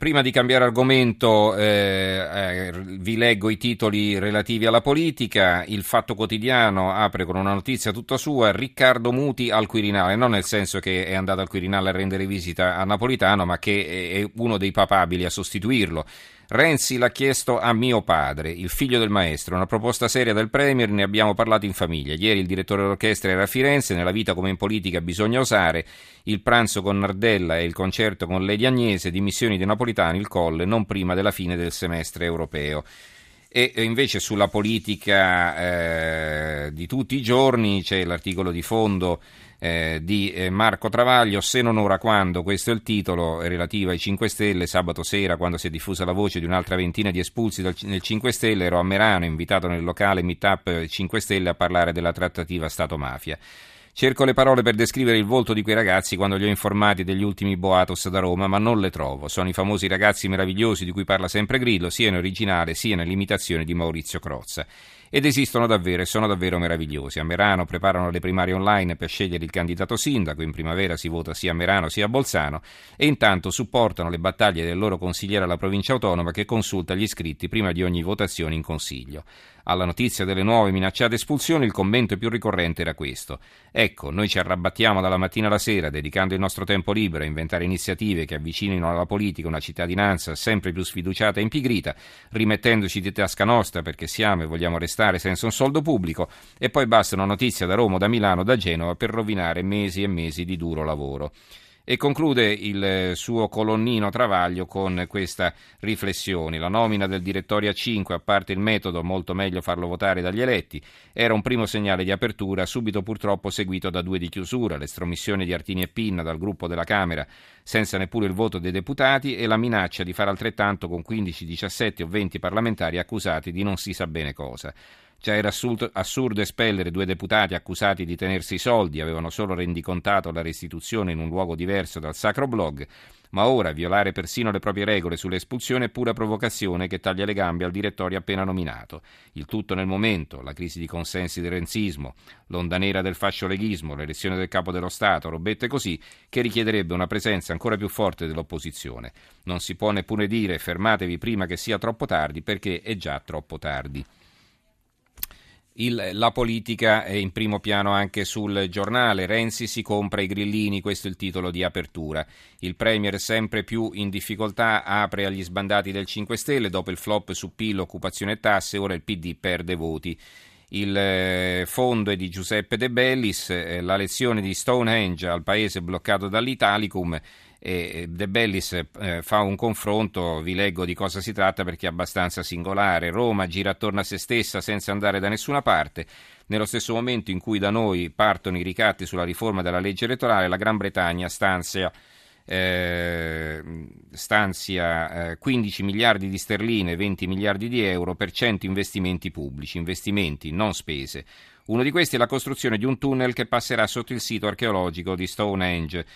Prima di cambiare argomento eh, eh, vi leggo i titoli relativi alla politica. Il Fatto Quotidiano apre con una notizia tutta sua. Riccardo Muti al Quirinale, non nel senso che è andato al Quirinale a rendere visita a Napolitano, ma che è uno dei papabili a sostituirlo. Renzi l'ha chiesto a mio padre, il figlio del maestro, una proposta seria del Premier, ne abbiamo parlato in famiglia. Ieri il direttore d'orchestra era a Firenze, nella vita come in politica bisogna osare, il pranzo con Nardella e il concerto con Lady Agnese, dimissioni di Napolitano, il colle, non prima della fine del semestre europeo. E invece sulla politica eh, di tutti i giorni c'è l'articolo di fondo eh, di eh, Marco Travaglio, se non ora quando, questo è il titolo relativo ai 5 Stelle, sabato sera quando si è diffusa la voce di un'altra ventina di espulsi dal, nel 5 Stelle, ero a Merano invitato nel locale Meetup 5 Stelle a parlare della trattativa Stato-mafia. Cerco le parole per descrivere il volto di quei ragazzi quando li ho informati degli ultimi boatos da Roma, ma non le trovo. Sono i famosi ragazzi meravigliosi di cui parla sempre Grillo, sia in originale sia nell'imitazione di Maurizio Crozza ed esistono davvero e sono davvero meravigliosi. A Merano preparano le primarie online per scegliere il candidato sindaco, in primavera si vota sia a Merano sia a Bolzano e intanto supportano le battaglie del loro consigliere alla provincia autonoma che consulta gli iscritti prima di ogni votazione in consiglio. Alla notizia delle nuove minacciate espulsioni il commento più ricorrente era questo. Ecco, noi ci arrabattiamo dalla mattina alla sera dedicando il nostro tempo libero a inventare iniziative che avvicinino alla politica una cittadinanza sempre più sfiduciata e impigrita, rimettendoci di tasca nostra perché siamo e vogliamo restare stare senza un soldo pubblico e poi basta una notizia da Roma, da Milano, da Genova per rovinare mesi e mesi di duro lavoro. E conclude il suo colonnino Travaglio con questa riflessione. La nomina del direttorio A5, a parte il metodo, molto meglio farlo votare dagli eletti, era un primo segnale di apertura, subito purtroppo seguito da due di chiusura, l'estromissione di Artini e Pinna dal gruppo della Camera senza neppure il voto dei deputati e la minaccia di fare altrettanto con 15, 17 o 20 parlamentari accusati di non si sa bene cosa. Già era assurdo, assurdo, espellere due deputati accusati di tenersi i soldi, avevano solo rendicontato la restituzione in un luogo diverso dal sacro blog, ma ora violare persino le proprie regole sull'espulsione è pura provocazione che taglia le gambe al direttorio appena nominato. Il tutto nel momento, la crisi di consensi del renzismo, l'onda nera del fascioleghismo, l'elezione del capo dello Stato, robette così, che richiederebbe una presenza ancora più forte dell'opposizione. Non si può neppure dire fermatevi prima che sia troppo tardi perché è già troppo tardi. Il, la politica è in primo piano anche sul giornale. Renzi si compra i grillini, questo è il titolo di apertura. Il Premier sempre più in difficoltà apre agli sbandati del 5 Stelle. Dopo il flop su PIL, occupazione e tasse, ora il PD perde voti. Il eh, fondo è di Giuseppe De Bellis, eh, la lezione di Stonehenge al paese bloccato dall'Italicum e De Bellis eh, fa un confronto, vi leggo di cosa si tratta perché è abbastanza singolare. Roma gira attorno a se stessa senza andare da nessuna parte. Nello stesso momento in cui da noi partono i ricatti sulla riforma della legge elettorale, la Gran Bretagna stanzia, eh, stanzia eh, 15 miliardi di sterline, 20 miliardi di euro per 100 investimenti pubblici, investimenti, non spese. Uno di questi è la costruzione di un tunnel che passerà sotto il sito archeologico di Stonehenge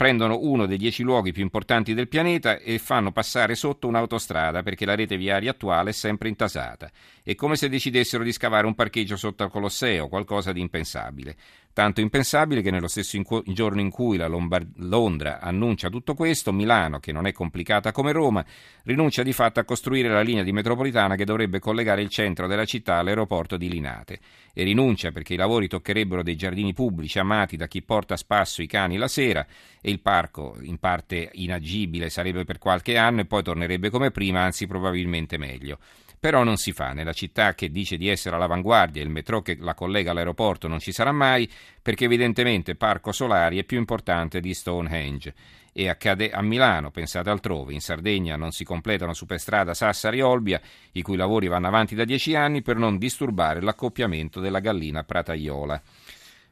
prendono uno dei dieci luoghi più importanti del pianeta e fanno passare sotto un'autostrada perché la rete viaria attuale è sempre intasata. È come se decidessero di scavare un parcheggio sotto al Colosseo, qualcosa di impensabile. Tanto impensabile che nello stesso incu- giorno in cui la Lombard- Londra annuncia tutto questo, Milano, che non è complicata come Roma, rinuncia di fatto a costruire la linea di metropolitana che dovrebbe collegare il centro della città all'aeroporto di Linate. E rinuncia perché i lavori toccherebbero dei giardini pubblici amati da chi porta a spasso i cani la sera e il parco, in parte inagibile, sarebbe per qualche anno e poi tornerebbe come prima, anzi probabilmente meglio. Però non si fa. Nella città che dice di essere all'avanguardia, il metro che la collega all'aeroporto non ci sarà mai, perché evidentemente Parco Solari è più importante di Stonehenge. E accade a Milano, pensate altrove, in Sardegna non si completano superstrada Sassari-Olbia, i cui lavori vanno avanti da dieci anni per non disturbare l'accoppiamento della gallina prataiola.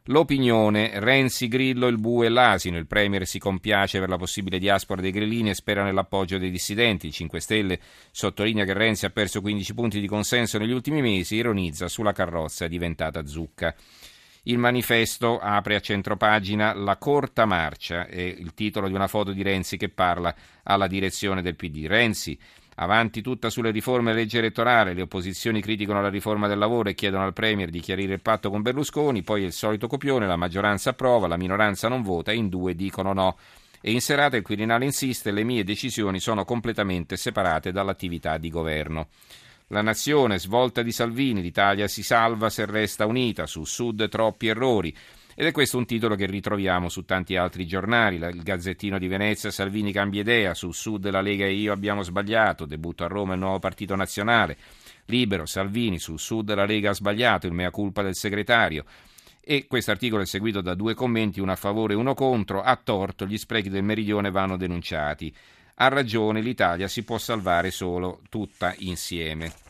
L'opinione, Renzi, Grillo, il bue e l'asino. Il Premier si compiace per la possibile diaspora dei grillini e spera nell'appoggio dei dissidenti. Il 5 Stelle sottolinea che Renzi ha perso 15 punti di consenso negli ultimi mesi, ironizza sulla carrozza diventata zucca. Il manifesto apre a centropagina La corta marcia, è il titolo di una foto di Renzi che parla alla direzione del PD. Renzi, Avanti tutta sulle riforme legge elettorale, le opposizioni criticano la riforma del lavoro e chiedono al Premier di chiarire il patto con Berlusconi, poi il solito copione, la maggioranza approva, la minoranza non vota e in due dicono no. E in serata il Quirinale insiste, le mie decisioni sono completamente separate dall'attività di governo. La nazione, svolta di Salvini, l'Italia si salva se resta unita, sul sud troppi errori. Ed è questo un titolo che ritroviamo su tanti altri giornali. Il Gazzettino di Venezia, Salvini cambia idea, sul sud la Lega e io abbiamo sbagliato, debutto a Roma il nuovo partito nazionale. Libero, Salvini, sul sud la Lega ha sbagliato, il mea culpa del segretario. E questo articolo è seguito da due commenti, uno a favore e uno contro. A torto, gli sprechi del meridione vanno denunciati. Ha ragione, l'Italia si può salvare solo tutta insieme.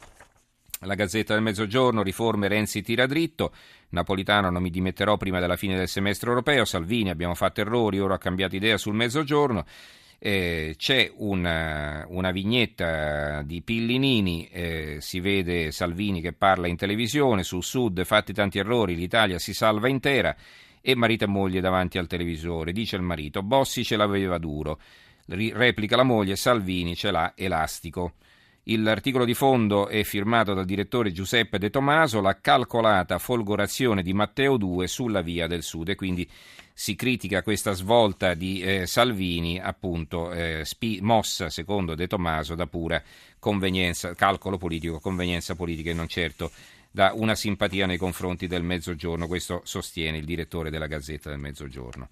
La Gazzetta del Mezzogiorno, riforme Renzi tira dritto, Napolitano non mi dimetterò prima della fine del semestre europeo, Salvini abbiamo fatto errori, ora ha cambiato idea sul Mezzogiorno, eh, c'è una, una, vignetta di Pillinini, eh, si vede Salvini che parla in televisione, sul sud fatti tanti errori, l'Italia si salva intera e marito e moglie davanti al televisore, dice il marito, Bossi ce l'aveva duro, replica la moglie, Salvini ce l'ha elastico. L'articolo di fondo è firmato dal direttore Giuseppe De Tomaso, la calcolata folgorazione di Matteo 2 sulla via del Sud e quindi si critica questa svolta di eh, Salvini, appunto eh, spi- mossa, secondo De Tomaso, da pura convenienza, calcolo politico, convenienza politica e non certo da una simpatia nei confronti del Mezzogiorno, questo sostiene il direttore della Gazzetta del Mezzogiorno.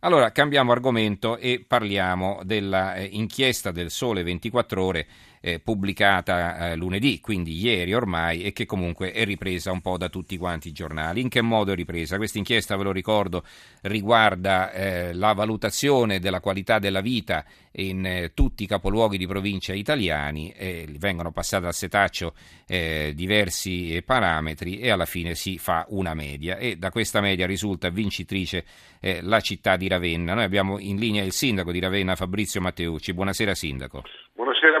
Allora cambiamo argomento e parliamo dell'inchiesta eh, del Sole 24 ore eh, pubblicata eh, lunedì, quindi ieri ormai, e che comunque è ripresa un po' da tutti quanti i giornali. In che modo è ripresa? Questa inchiesta, ve lo ricordo, riguarda eh, la valutazione della qualità della vita in eh, tutti i capoluoghi di provincia italiani, vengono passate al setaccio eh, diversi parametri e alla fine si fa una media e da questa media risulta vincitrice eh, la città di Ravenna. Noi abbiamo in linea il sindaco di Ravenna, Fabrizio Matteucci. Buonasera sindaco.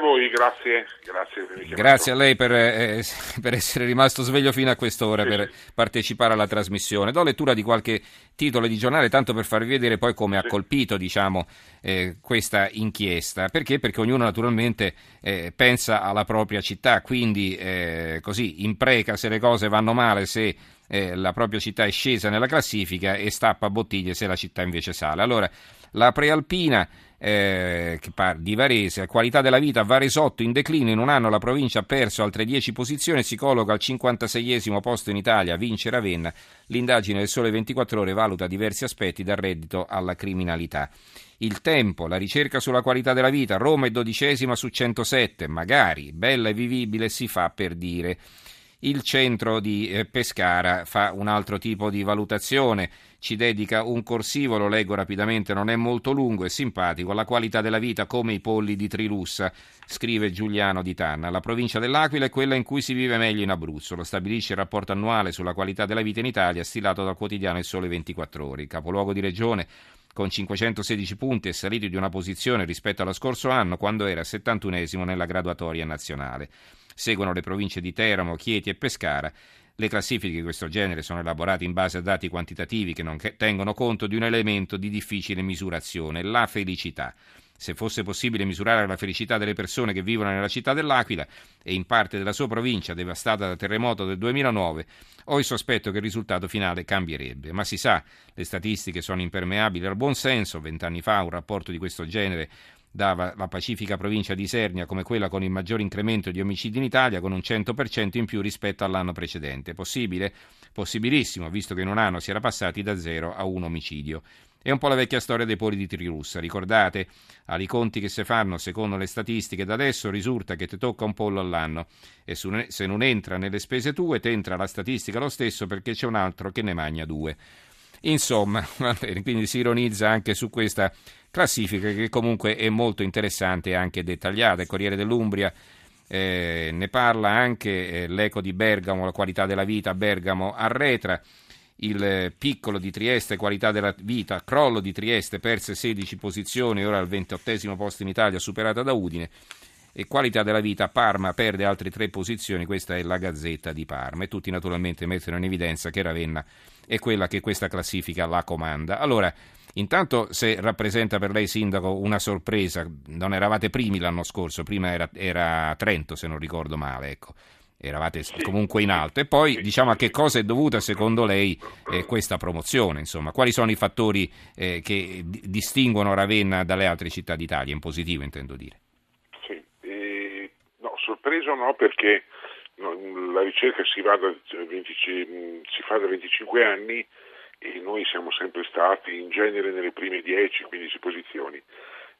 Voi, grazie. Grazie, grazie a lei per, eh, per, essere rimasto sveglio fino a quest'ora sì, per sì. partecipare alla trasmissione. Do lettura di qualche titolo di giornale tanto per farvi vedere poi come sì. ha colpito diciamo, eh, questa inchiesta. Perché? Perché ognuno naturalmente eh, pensa alla propria città, quindi eh, così impreca se le cose vanno male, se eh, la propria città è scesa nella classifica e stappa bottiglie se la città invece sale. Allora, la prealpina eh, di Varese, qualità della vita Varesotto in declino, in un anno la provincia ha perso altre 10 posizioni si colloca al 56esimo posto in Italia, vince Ravenna, l'indagine del Sole 24 ore valuta diversi aspetti dal reddito alla criminalità. Il tempo, la ricerca sulla qualità della vita, Roma è dodicesima su 107, magari, bella e vivibile si fa per dire. Il centro di eh, Pescara fa un altro tipo di valutazione, ci dedica un corsivo, lo leggo rapidamente, non è molto lungo e simpatico, la qualità della vita come i polli di Trilussa, scrive Giuliano di Tanna. La provincia dell'Aquila è quella in cui si vive meglio in Abruzzo, lo stabilisce il rapporto annuale sulla qualità della vita in Italia stilato dal quotidiano Il Sole 24 Ore. Il capoluogo di regione con 516 punti è salito di una posizione rispetto allo scorso anno quando era 71esimo nella graduatoria nazionale. Seguono le province di Teramo, Chieti e Pescara. Le classifiche di questo genere sono elaborate in base a dati quantitativi che non tengono conto di un elemento di difficile misurazione, la felicità. Se fosse possibile misurare la felicità delle persone che vivono nella città dell'Aquila e in parte della sua provincia devastata dal terremoto del 2009, ho il sospetto che il risultato finale cambierebbe. Ma si sa, le statistiche sono impermeabili al buon senso. Vent'anni fa un rapporto di questo genere dava la pacifica provincia di Isernia come quella con il maggior incremento di omicidi in Italia, con un 100% in più rispetto all'anno precedente. Possibile? Possibilissimo, visto che in un anno si era passati da zero a un omicidio. È un po' la vecchia storia dei poli di Trilussa, ricordate? Ai conti che si fanno secondo le statistiche da adesso risulta che ti tocca un pollo all'anno e se non entra nelle spese tue, ti entra la statistica lo stesso perché c'è un altro che ne magna due. Insomma, quindi si ironizza anche su questa classifica che comunque è molto interessante e anche dettagliata. Il Corriere dell'Umbria eh, ne parla anche, eh, l'eco di Bergamo, la qualità della vita Bergamo arretra, il piccolo di Trieste, qualità della vita, crollo di Trieste, perse 16 posizioni, ora al 28 posto in Italia, superata da Udine. E qualità della vita, Parma perde altre tre posizioni, questa è la Gazzetta di Parma. E tutti naturalmente mettono in evidenza che Ravenna è quella che questa classifica la comanda. Allora, Intanto se rappresenta per lei sindaco una sorpresa, non eravate primi l'anno scorso, prima era, era Trento se non ricordo male, ecco. eravate comunque in alto. E poi diciamo a che cosa è dovuta secondo lei eh, questa promozione? Insomma, quali sono i fattori eh, che d- distinguono Ravenna dalle altre città d'Italia, in positivo intendo dire? Sì, eh, no, sorpreso no perché no, la ricerca si, da, 20, si, fa da 25 anni e noi siamo sempre stati in genere nelle prime 10-15 posizioni.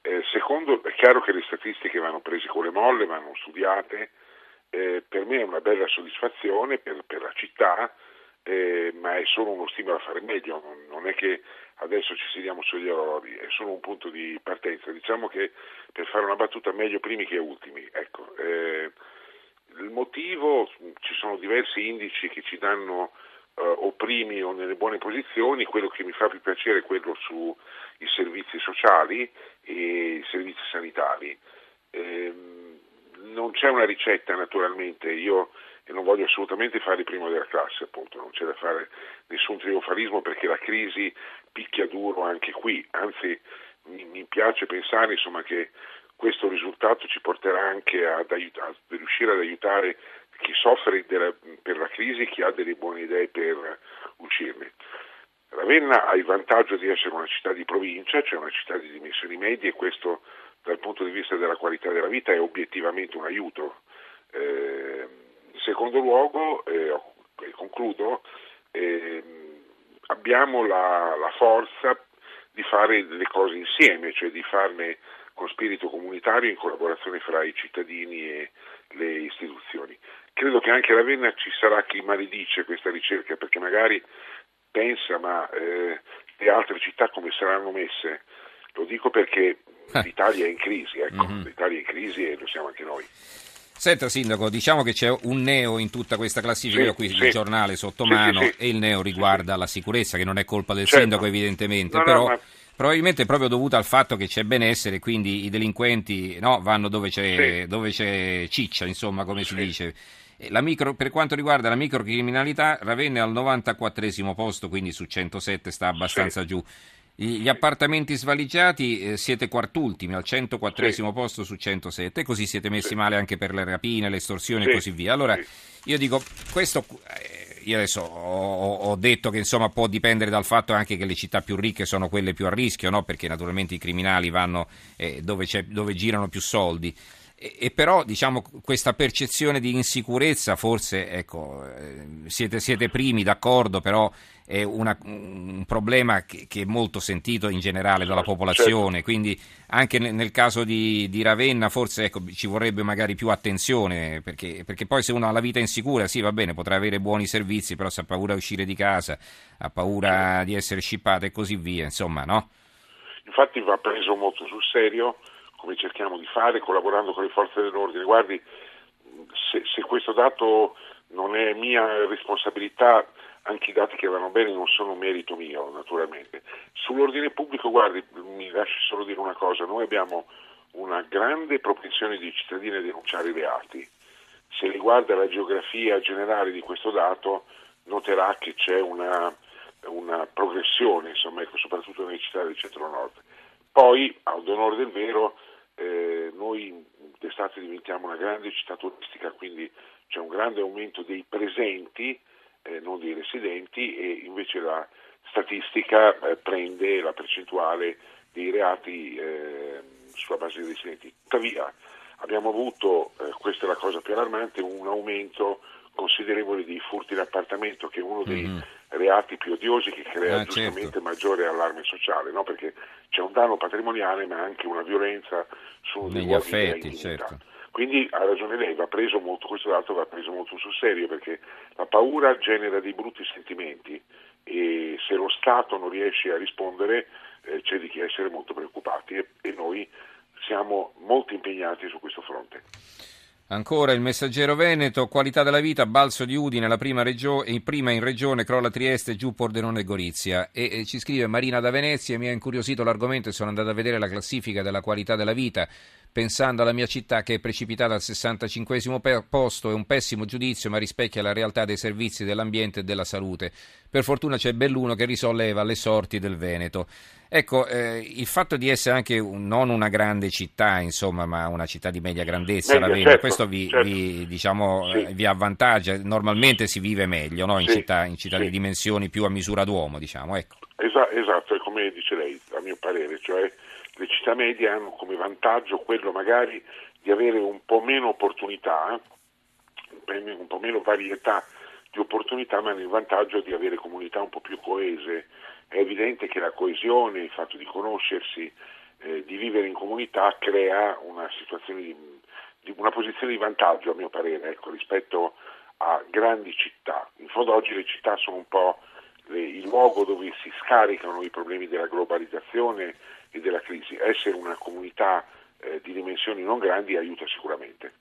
Eh, secondo, è chiaro che le statistiche vanno prese con le molle, vanno studiate, eh, per me è una bella soddisfazione per, per la città, eh, ma è solo uno stimolo a fare meglio, non, non, è che adesso ci sediamo sugli orologi, è solo un punto di partenza. Diciamo che per fare una battuta meglio primi che ultimi. Ecco, eh, il motivo, ci sono diversi indici che ci danno o primi o nelle buone posizioni, quello che mi fa più piacere è quello sui servizi sociali e i servizi sanitari. Eh, non c'è una ricetta naturalmente, io non voglio assolutamente fare il primo della classe, appunto, non c'è da fare nessun trionfalismo perché la crisi picchia duro anche qui, anzi mi, mi piace pensare insomma, che questo risultato ci porterà anche ad aiut- a riuscire ad aiutare chi soffre della, per la crisi e chi ha delle buone idee per uscirne. Ravenna ha il vantaggio di essere una città di provincia, cioè una città di dimensioni medie e questo dal punto di vista della qualità della vita è obiettivamente un aiuto. Eh, secondo luogo, eh, concludo, eh, abbiamo la, la, forza di fare le cose insieme, cioè di farne con spirito comunitario in collaborazione fra i cittadini e le istituzioni. Credo che anche a Ravenna ci sarà chi maledice questa ricerca perché magari pensa ma eh, le altre città come saranno messe? Lo dico perché eh. l'Italia è in crisi, ecco, mm-hmm. l'Italia è in crisi e lo siamo anche noi. Senta Sindaco, diciamo che c'è un neo in tutta questa classifica, sì, qui sì. il giornale sotto sì, mano e il neo riguarda la sicurezza, che non è colpa del certo. sindaco evidentemente, no, però no, ma... probabilmente è proprio dovuta al fatto che c'è benessere, quindi i delinquenti no, vanno dove c'è, dove c'è, ciccia, insomma, come si dice. Micro, per quanto riguarda la microcriminalità, Ravenna è al 94 posto, quindi su 107 sta abbastanza giù. Gli appartamenti svaligiati eh, siete quartultimi, al 104 sì. posto su 107, così siete messi sì. male anche per le rapine, le estorsioni sì. e così via. Allora, io dico, questo... Eh, io adesso ho, ho, detto che insomma può dipendere dal fatto anche che le città più ricche sono quelle più a rischio, no? perché naturalmente i criminali vanno eh, dove, dove girano più soldi. E, e, però diciamo, questa percezione di insicurezza forse ecco, eh, siete, siete, primi d'accordo però è una, un problema che, che, è molto sentito in generale dalla popolazione certo. quindi anche nel, nel caso di, di, Ravenna forse ecco, ci vorrebbe magari più attenzione perché, perché, poi se uno ha la vita insicura sì va bene potrà avere buoni servizi però se ha paura di uscire di casa ha paura certo. di essere scippato e così via insomma no? infatti va preso molto sul serio come cerchiamo di fare collaborando con le forze dell'ordine. Guardi, se, se questo dato non è mia responsabilità, anche i dati che vanno bene non sono merito mio, naturalmente. Sull'ordine pubblico, guardi, mi lasci solo dire una cosa, noi abbiamo una grande propensione di cittadini a denunciare i reati. Se riguarda la geografia generale di questo dato, noterà che c'è una, una progressione, insomma, ecco, soprattutto nelle città del centro-nord. Poi, ad onore del vero, eh, noi d'estate diventiamo una grande città turistica, quindi c'è un grande aumento dei presenti, eh, non dei residenti, e invece la statistica eh, prende la percentuale dei reati eh, sulla base dei residenti. Tuttavia abbiamo avuto, eh, questa è la cosa più allarmante, un aumento considerevole di furti in appartamento, che è uno dei mm-hmm. reati più odiosi che crea ah, giustamente certo. maggiore allarme sociale, no? perché c'è un danno patrimoniale ma anche una violenza su degli affetti. Certo. Quindi ha ragione lei, va preso molto, questo dato va preso molto sul serio perché la paura genera dei brutti sentimenti e se lo Stato non riesce a rispondere eh, c'è di chi essere molto preoccupati e, e noi siamo molto impegnati su questo fronte. Ancora il messaggero Veneto, qualità della vita, Balzo di Udine, la prima, regio- prima in regione, crolla Trieste, giù Pordenone e Gorizia. E, e, ci scrive Marina da Venezia, mi ha incuriosito l'argomento e sono andato a vedere la classifica della qualità della vita. Pensando alla mia città che è precipitata al 65 posto, è un pessimo giudizio ma rispecchia la realtà dei servizi dell'ambiente e della salute. Per fortuna c'è Belluno che risolleva le sorti del Veneto. Ecco, eh, il fatto di essere anche un, non una grande città, insomma, ma una città di media grandezza, media, certo, questo vi, certo. vi, diciamo, sì. eh, vi, avvantaggia. Normalmente si vive meglio no? in, sì, città, in città sì. di dimensioni più a misura d'uomo, diciamo. Ecco. Esa- esatto, è come dice lei, a mio parere, cioè le città medie hanno come vantaggio quello magari di avere un po' meno opportunità, un po' meno varietà di opportunità, ma hanno il vantaggio di avere comunità un po' più coese. È evidente che la coesione, il fatto di conoscersi, eh, di vivere in comunità crea una di, di, una posizione di vantaggio, a mio parere, ecco, rispetto a grandi città. In fondo oggi le città sono un po' le, il luogo dove si scaricano i problemi della globalizzazione e della crisi. Essere una comunità eh, di dimensioni non grandi aiuta sicuramente.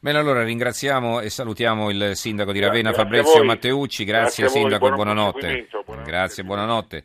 Bene, allora ringraziamo e salutiamo il sindaco di Ravenna Grazie Fabrizio. Matteucci. Grazie, Grazie sindaco e buonanotte. buonanotte. Grazie, buonanotte.